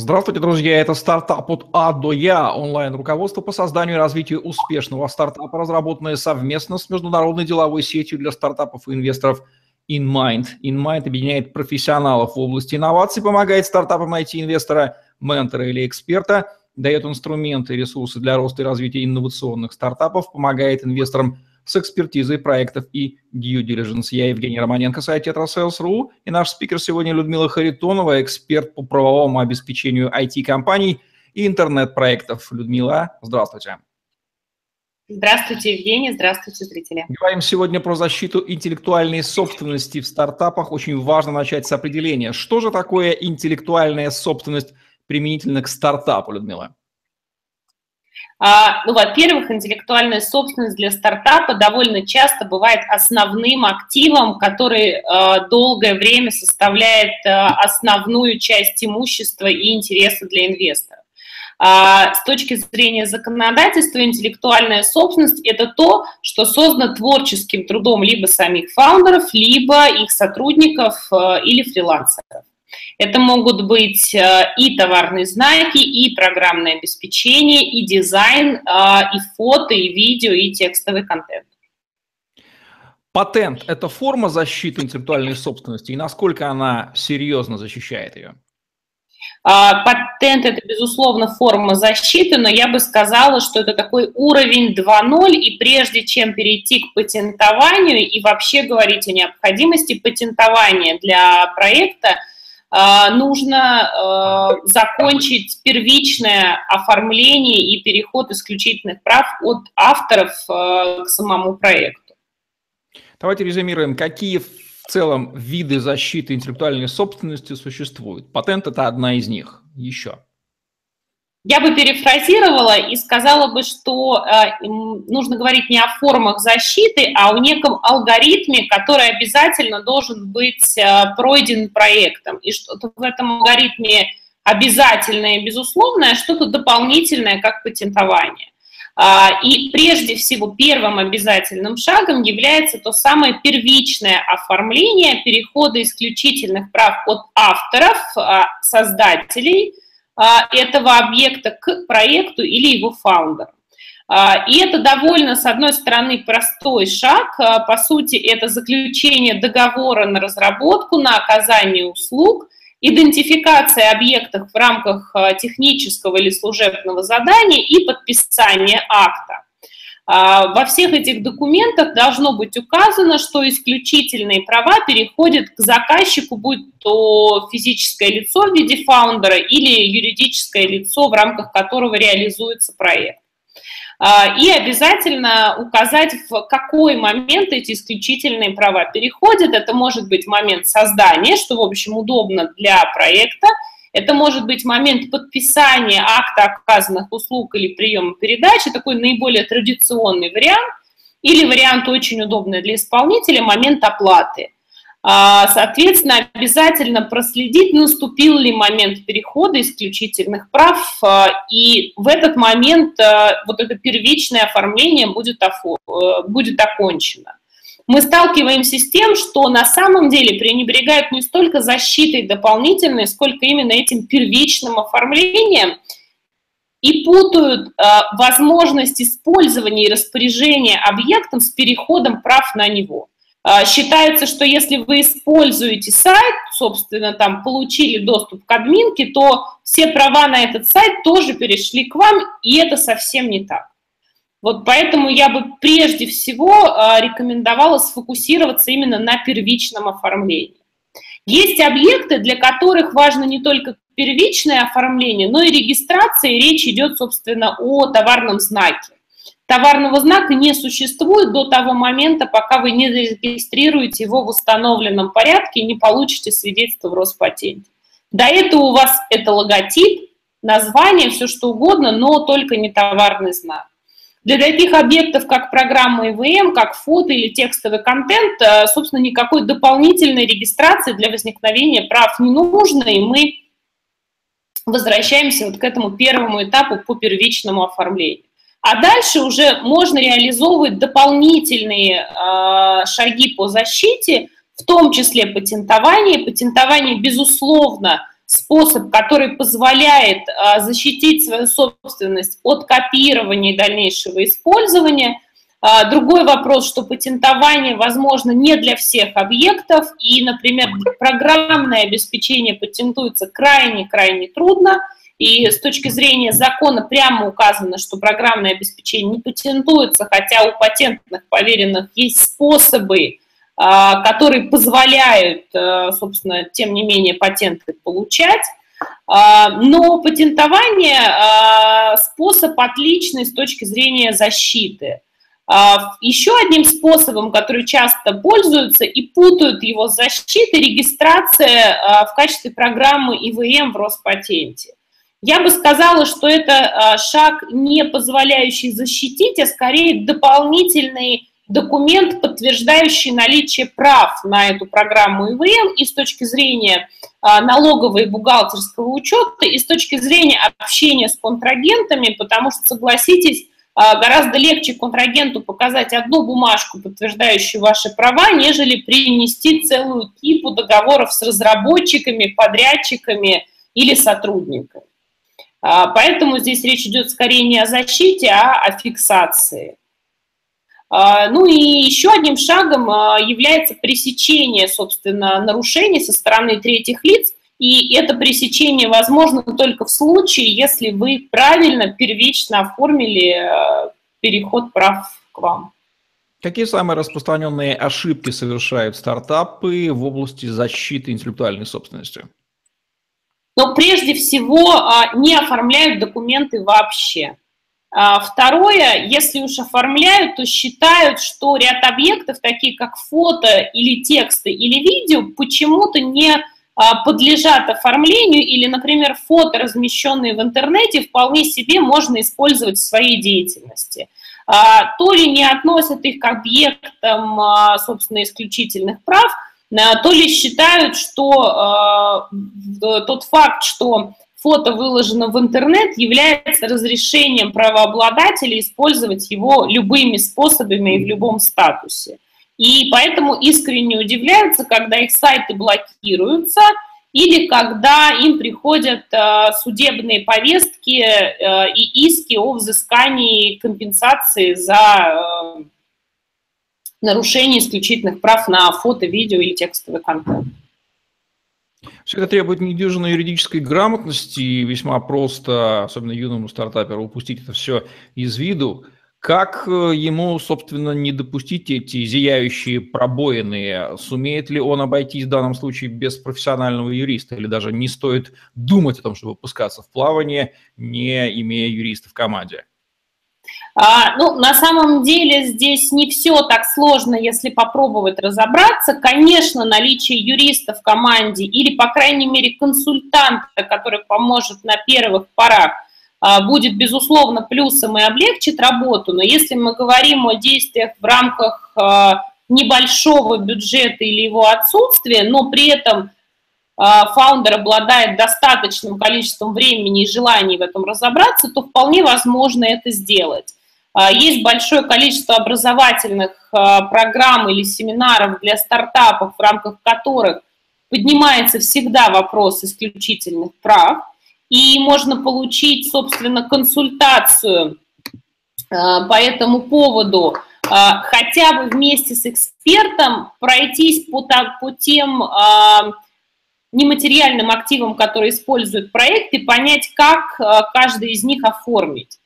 Здравствуйте, друзья! Это стартап от А до Я, онлайн-руководство по созданию и развитию успешного стартапа, разработанное совместно с международной деловой сетью для стартапов и инвесторов InMind. InMind объединяет профессионалов в области инноваций, помогает стартапам найти инвестора, ментора или эксперта, дает инструменты и ресурсы для роста и развития инновационных стартапов, помогает инвесторам с экспертизой проектов и due diligence. Я Евгений Романенко, сайт TetraSales.ru, и наш спикер сегодня Людмила Харитонова, эксперт по правовому обеспечению IT-компаний и интернет-проектов. Людмила, здравствуйте. Здравствуйте, Евгений, здравствуйте, зрители. Говорим сегодня про защиту интеллектуальной собственности в стартапах. Очень важно начать с определения. Что же такое интеллектуальная собственность применительно к стартапу, Людмила? А, ну, во-первых, интеллектуальная собственность для стартапа довольно часто бывает основным активом, который а, долгое время составляет а, основную часть имущества и интереса для инвестора. С точки зрения законодательства, интеллектуальная собственность – это то, что создано творческим трудом либо самих фаундеров, либо их сотрудников или фрилансеров. Это могут быть э, и товарные знаки, и программное обеспечение, и дизайн, э, и фото, и видео, и текстовый контент. Патент – это форма защиты интеллектуальной собственности, и насколько она серьезно защищает ее? А, патент – это, безусловно, форма защиты, но я бы сказала, что это такой уровень 2.0, и прежде чем перейти к патентованию и вообще говорить о необходимости патентования для проекта – нужно а, закончить первичное оформление и переход исключительных прав от авторов а, к самому проекту. Давайте резюмируем, какие в целом виды защиты интеллектуальной собственности существуют. Патент – это одна из них. Еще. Я бы перефразировала и сказала бы, что э, нужно говорить не о формах защиты, а о неком алгоритме, который обязательно должен быть э, пройден проектом. И что-то в этом алгоритме обязательное безусловное, что-то дополнительное, как патентование. А, и прежде всего первым обязательным шагом является то самое первичное оформление перехода исключительных прав от авторов, а, создателей – а, этого объекта к проекту или его фаундеру. А, и это довольно, с одной стороны, простой шаг. А, по сути, это заключение договора на разработку, на оказание услуг, идентификация объектов в рамках технического или служебного задания и подписание акта. А, во всех этих документах должно быть указано, что исключительные права переходят к заказчику, будь то физическое лицо в виде фаундера или юридическое лицо, в рамках которого реализуется проект. А, и обязательно указать, в какой момент эти исключительные права переходят. Это может быть момент создания, что, в общем, удобно для проекта – это может быть момент подписания акта оказанных услуг или приема передачи, такой наиболее традиционный вариант, или вариант очень удобный для исполнителя, момент оплаты. А, соответственно, обязательно проследить, наступил ли момент перехода исключительных прав, а, и в этот момент а, вот это первичное оформление будет, э, будет окончено мы сталкиваемся с тем, что на самом деле пренебрегают не столько защитой дополнительной, сколько именно этим первичным оформлением и путают э, возможность использования и распоряжения объектом с переходом прав на него. Э, считается, что если вы используете сайт, собственно, там получили доступ к админке, то все права на этот сайт тоже перешли к вам, и это совсем не так. Вот поэтому я бы прежде всего а, рекомендовала сфокусироваться именно на первичном оформлении. Есть объекты, для которых важно не только первичное оформление, но и регистрация, и речь идет, собственно, о товарном знаке. Товарного знака не существует до того момента, пока вы не зарегистрируете его в установленном порядке и не получите свидетельство в Роспатенте. До этого у вас это логотип, название, все что угодно, но только не товарный знак. Для таких объектов, как программа ИВМ, как фото или текстовый контент, э, собственно, никакой дополнительной регистрации для возникновения прав не нужно, и мы возвращаемся вот к этому первому этапу по первичному оформлению. А дальше уже можно реализовывать дополнительные э, шаги по защите, в том числе патентование. Патентование, безусловно, способ, который позволяет защитить свою собственность от копирования и дальнейшего использования. Другой вопрос, что патентование возможно не для всех объектов, и, например, программное обеспечение патентуется крайне-крайне трудно, и с точки зрения закона прямо указано, что программное обеспечение не патентуется, хотя у патентных поверенных есть способы, а, которые позволяют, а, собственно, тем не менее, патенты получать. А, но патентование – способ отличный с точки зрения защиты. Еще одним способом, который часто пользуются и путают его с защитой, регистрация в качестве программы ИВМ в Роспатенте. Я бы сказала, что это шаг, не позволяющий защитить, а скорее дополнительный документ, подтверждающий наличие прав на эту программу ИВМ и с точки зрения а, налогового и бухгалтерского учета, и с точки зрения общения с контрагентами, потому что, согласитесь, а, гораздо легче контрагенту показать одну бумажку, подтверждающую ваши права, нежели принести целую кипу договоров с разработчиками, подрядчиками или сотрудниками. А, поэтому здесь речь идет скорее не о защите, а о фиксации. А, ну и еще одним шагом а, является пресечение, собственно, нарушений со стороны третьих лиц, и это пресечение возможно только в случае, если вы правильно первично оформили а, переход прав к вам. Какие самые распространенные ошибки совершают стартапы в области защиты интеллектуальной собственности? Но прежде всего не оформляют документы вообще. А, второе, если уж оформляют, то считают, что ряд объектов, такие как фото или тексты или видео, почему-то не а, подлежат оформлению или, например, фото, размещенные в интернете, вполне себе можно использовать в своей деятельности. А, то ли не относят их к объектам, собственно, исключительных прав, то ли считают, что тот факт, что фото выложено в интернет, является разрешением правообладателя использовать его любыми способами и в любом статусе. И поэтому искренне удивляются, когда их сайты блокируются или когда им приходят э, судебные повестки э, и иски о взыскании компенсации за э, нарушение исключительных прав на фото, видео или текстовый контент. Все это требует недюжинной юридической грамотности, и весьма просто, особенно юному стартаперу, упустить это все из виду. Как э, ему, собственно, не допустить эти зияющие пробоины? Сумеет ли он обойтись в данном случае без профессионального юриста? Или даже не стоит думать о том, чтобы пускаться в плавание, не имея юриста в команде? А, ну, на самом деле здесь не все так сложно, если попробовать разобраться. Конечно, наличие юриста в команде или, по крайней мере, консультанта, который поможет на первых порах, а, будет, безусловно, плюсом и облегчит работу. Но если мы говорим о действиях в рамках а, небольшого бюджета или его отсутствия, но при этом фаундер обладает достаточным количеством времени и желаний в этом разобраться, то вполне возможно это сделать. А, есть большое количество образовательных а, программ или семинаров для стартапов, в рамках которых поднимается всегда вопрос исключительных прав, и можно получить, собственно, консультацию по этому поводу, хотя бы вместе с экспертом пройтись по, по тем нематериальным активам, которые используют проект, и понять, как каждый из них оформить.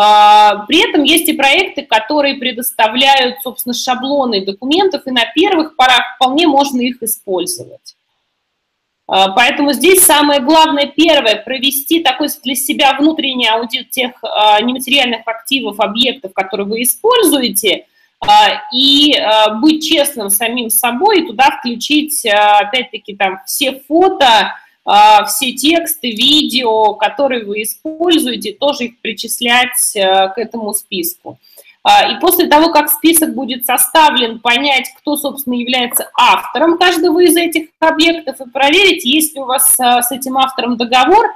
А, при этом есть и проекты, которые предоставляют, собственно, шаблоны документов, и на первых порах вполне можно их использовать. А, поэтому здесь самое главное, первое, провести такой для себя внутренний аудит тех а, нематериальных активов, объектов, которые вы используете, и быть честным самим собой, и туда включить, опять-таки, там все фото, а, все тексты, видео, которые вы используете, тоже их причислять к этому списку. А, и после того, как список будет составлен, понять, кто, собственно, является автором каждого из этих объектов и проверить, есть ли у вас с этим автором договор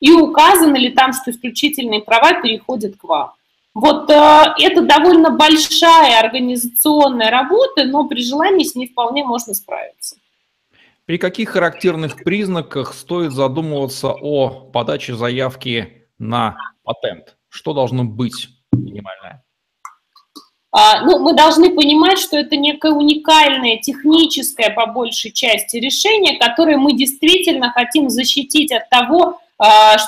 и указано ли там, что исключительные права переходят к вам. Вот э, это довольно большая организационная работа, но при желании с ней вполне можно справиться. При каких характерных признаках стоит задумываться о подаче заявки на патент? Что должно быть минимальное? А, ну, мы должны понимать, что это некое уникальное техническое, по большей части, решение, которое мы действительно хотим защитить от того,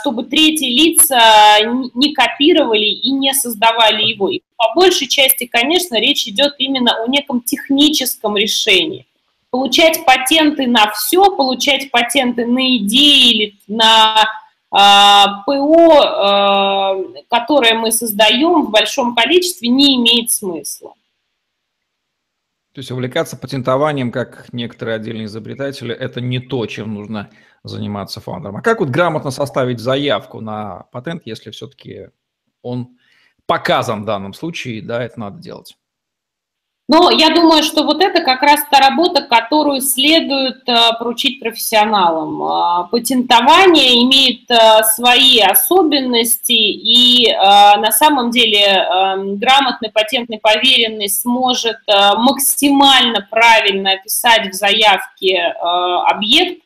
чтобы третьи лица не копировали и не создавали его. И по большей части, конечно, речь идет именно о неком техническом решении получать патенты на все, получать патенты на идеи или на а, ПО, а, которое мы создаем в большом количестве, не имеет смысла. То есть увлекаться патентованием, как некоторые отдельные изобретатели, это не то, чем нужно заниматься фаундером. А как вот грамотно составить заявку на патент, если все-таки он показан в данном случае, да, это надо делать? Но я думаю, что вот это как раз та работа, которую следует э, поручить профессионалам. Э, патентование имеет э, свои особенности, и на самом деле грамотный патентный поверенный сможет максимально правильно описать в заявке объект,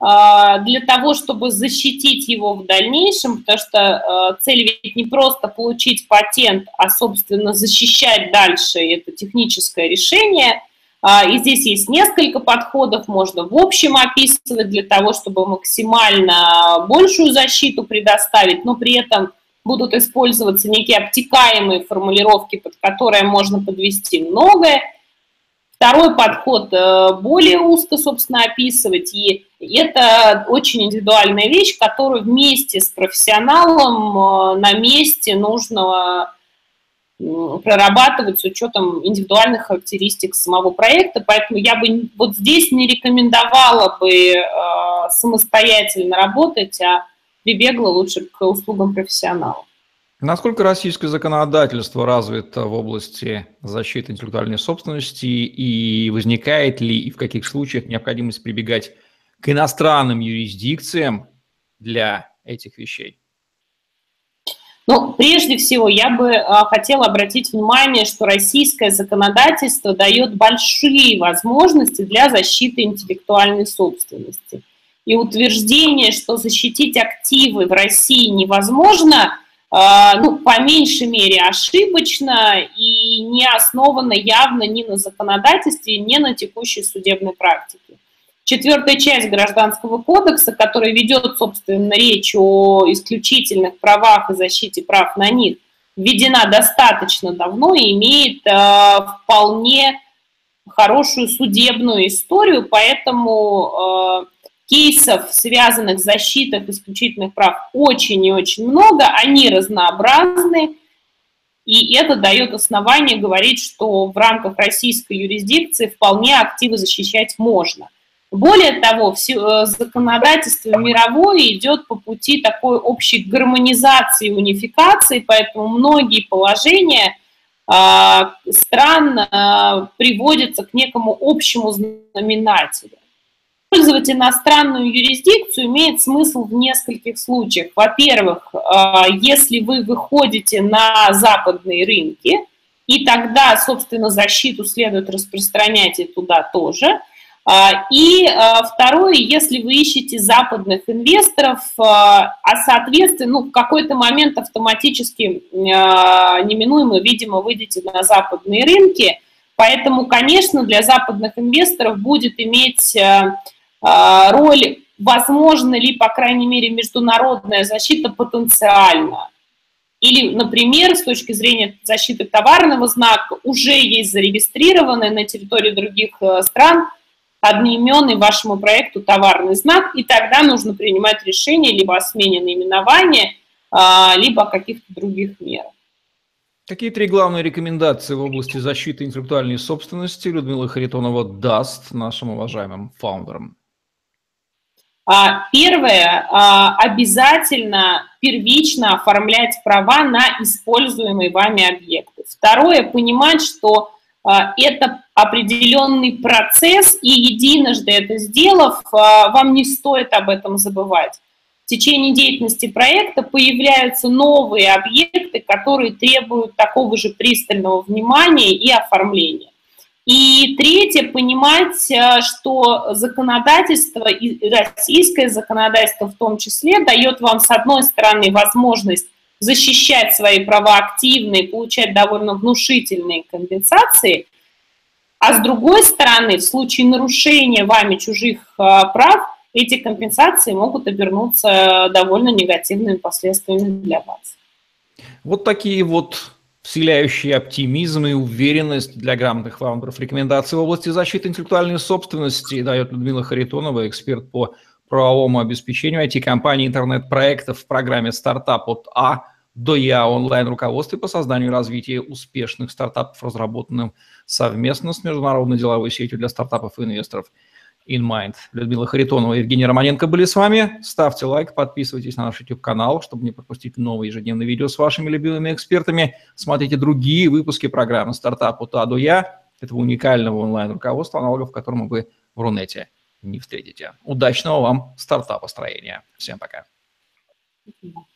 для того, чтобы защитить его в дальнейшем, потому что а, цель ведь не просто получить патент, а, собственно, защищать дальше это техническое решение. А, и здесь есть несколько подходов, можно в общем описывать для того, чтобы максимально большую защиту предоставить, но при этом будут использоваться некие обтекаемые формулировки, под которые можно подвести многое. Второй подход э, более узко, собственно, описывать, и это очень индивидуальная вещь, которую вместе с профессионалом э, на месте нужно прорабатывать с учетом индивидуальных характеристик самого проекта, поэтому я бы вот здесь не рекомендовала бы э, самостоятельно работать, а прибегла лучше к услугам профессионалов. Насколько российское законодательство развито в области защиты интеллектуальной собственности и возникает ли и в каких случаях необходимость прибегать к иностранным юрисдикциям для этих вещей? Ну, прежде всего, я бы э, хотела обратить внимание, что российское законодательство дает большие возможности для защиты интеллектуальной собственности. И утверждение, что защитить активы в России невозможно – а, ну, по меньшей мере ошибочно и не основано явно ни на законодательстве, ни на текущей судебной практике. Четвертая часть Гражданского кодекса, которая ведет, собственно, речь о исключительных правах и защите прав на них, введена достаточно давно и имеет э, вполне хорошую судебную историю, поэтому э, кейсов, связанных с защитой исключительных прав, очень и очень много, они разнообразны, и это дает основание говорить, что в рамках российской юрисдикции вполне активы защищать можно. Более того, все, э, законодательство мировое идет по пути такой общей гармонизации, унификации, поэтому многие положения э, стран э, приводятся к некому общему знаменателю. Использовать иностранную юрисдикцию имеет смысл в нескольких случаях. Во-первых, а, если вы выходите на западные рынки, и тогда, собственно, защиту следует распространять и туда тоже. А, и а, второе, если вы ищете западных инвесторов, а соответственно, ну, в какой-то момент автоматически неминуемо, видимо, выйдете на западные рынки, поэтому, конечно, для западных инвесторов будет иметь роль, возможно ли, по крайней мере, международная защита потенциально. Или, например, с точки зрения защиты товарного знака, уже есть зарегистрированный на территории других э, стран одноименный вашему проекту товарный знак, и тогда нужно принимать решение либо о смене наименования, а, либо о каких-то других мерах. Какие три главные рекомендации в области защиты интеллектуальной собственности Людмила Харитонова даст нашим уважаемым фаундерам? А, первое, а, обязательно первично оформлять права на используемые вами объекты. Второе, понимать, что а, это определенный процесс, и единожды это сделав, вам не стоит об этом забывать. В течение деятельности проекта появляются новые объекты, которые требуют такого же пристального внимания и оформления. И третье, понимать, э, что законодательство, и российское законодательство в том числе, дает вам, с одной стороны, возможность защищать свои права активно и получать довольно внушительные компенсации, а с другой стороны, в случае нарушения вами чужих э, прав, эти компенсации могут обернуться довольно негативными последствиями для вас. Вот такие вот вселяющие оптимизм и уверенность для грамотных фаундеров. Рекомендации в области защиты интеллектуальной собственности дает Людмила Харитонова, эксперт по правовому обеспечению IT-компаний интернет-проектов в программе «Стартап от А» до Я онлайн-руководстве по созданию и развитию успешных стартапов, разработанным совместно с международной деловой сетью для стартапов и инвесторов – InMind. Людмила Харитонова и Евгений Романенко были с вами. Ставьте лайк, подписывайтесь на наш YouTube-канал, чтобы не пропустить новые ежедневные видео с вашими любимыми экспертами. Смотрите другие выпуски программы «Стартап от А до Я», этого уникального онлайн-руководства, аналогов которому вы в Рунете не встретите. Удачного вам стартапа строения. Всем пока. Спасибо.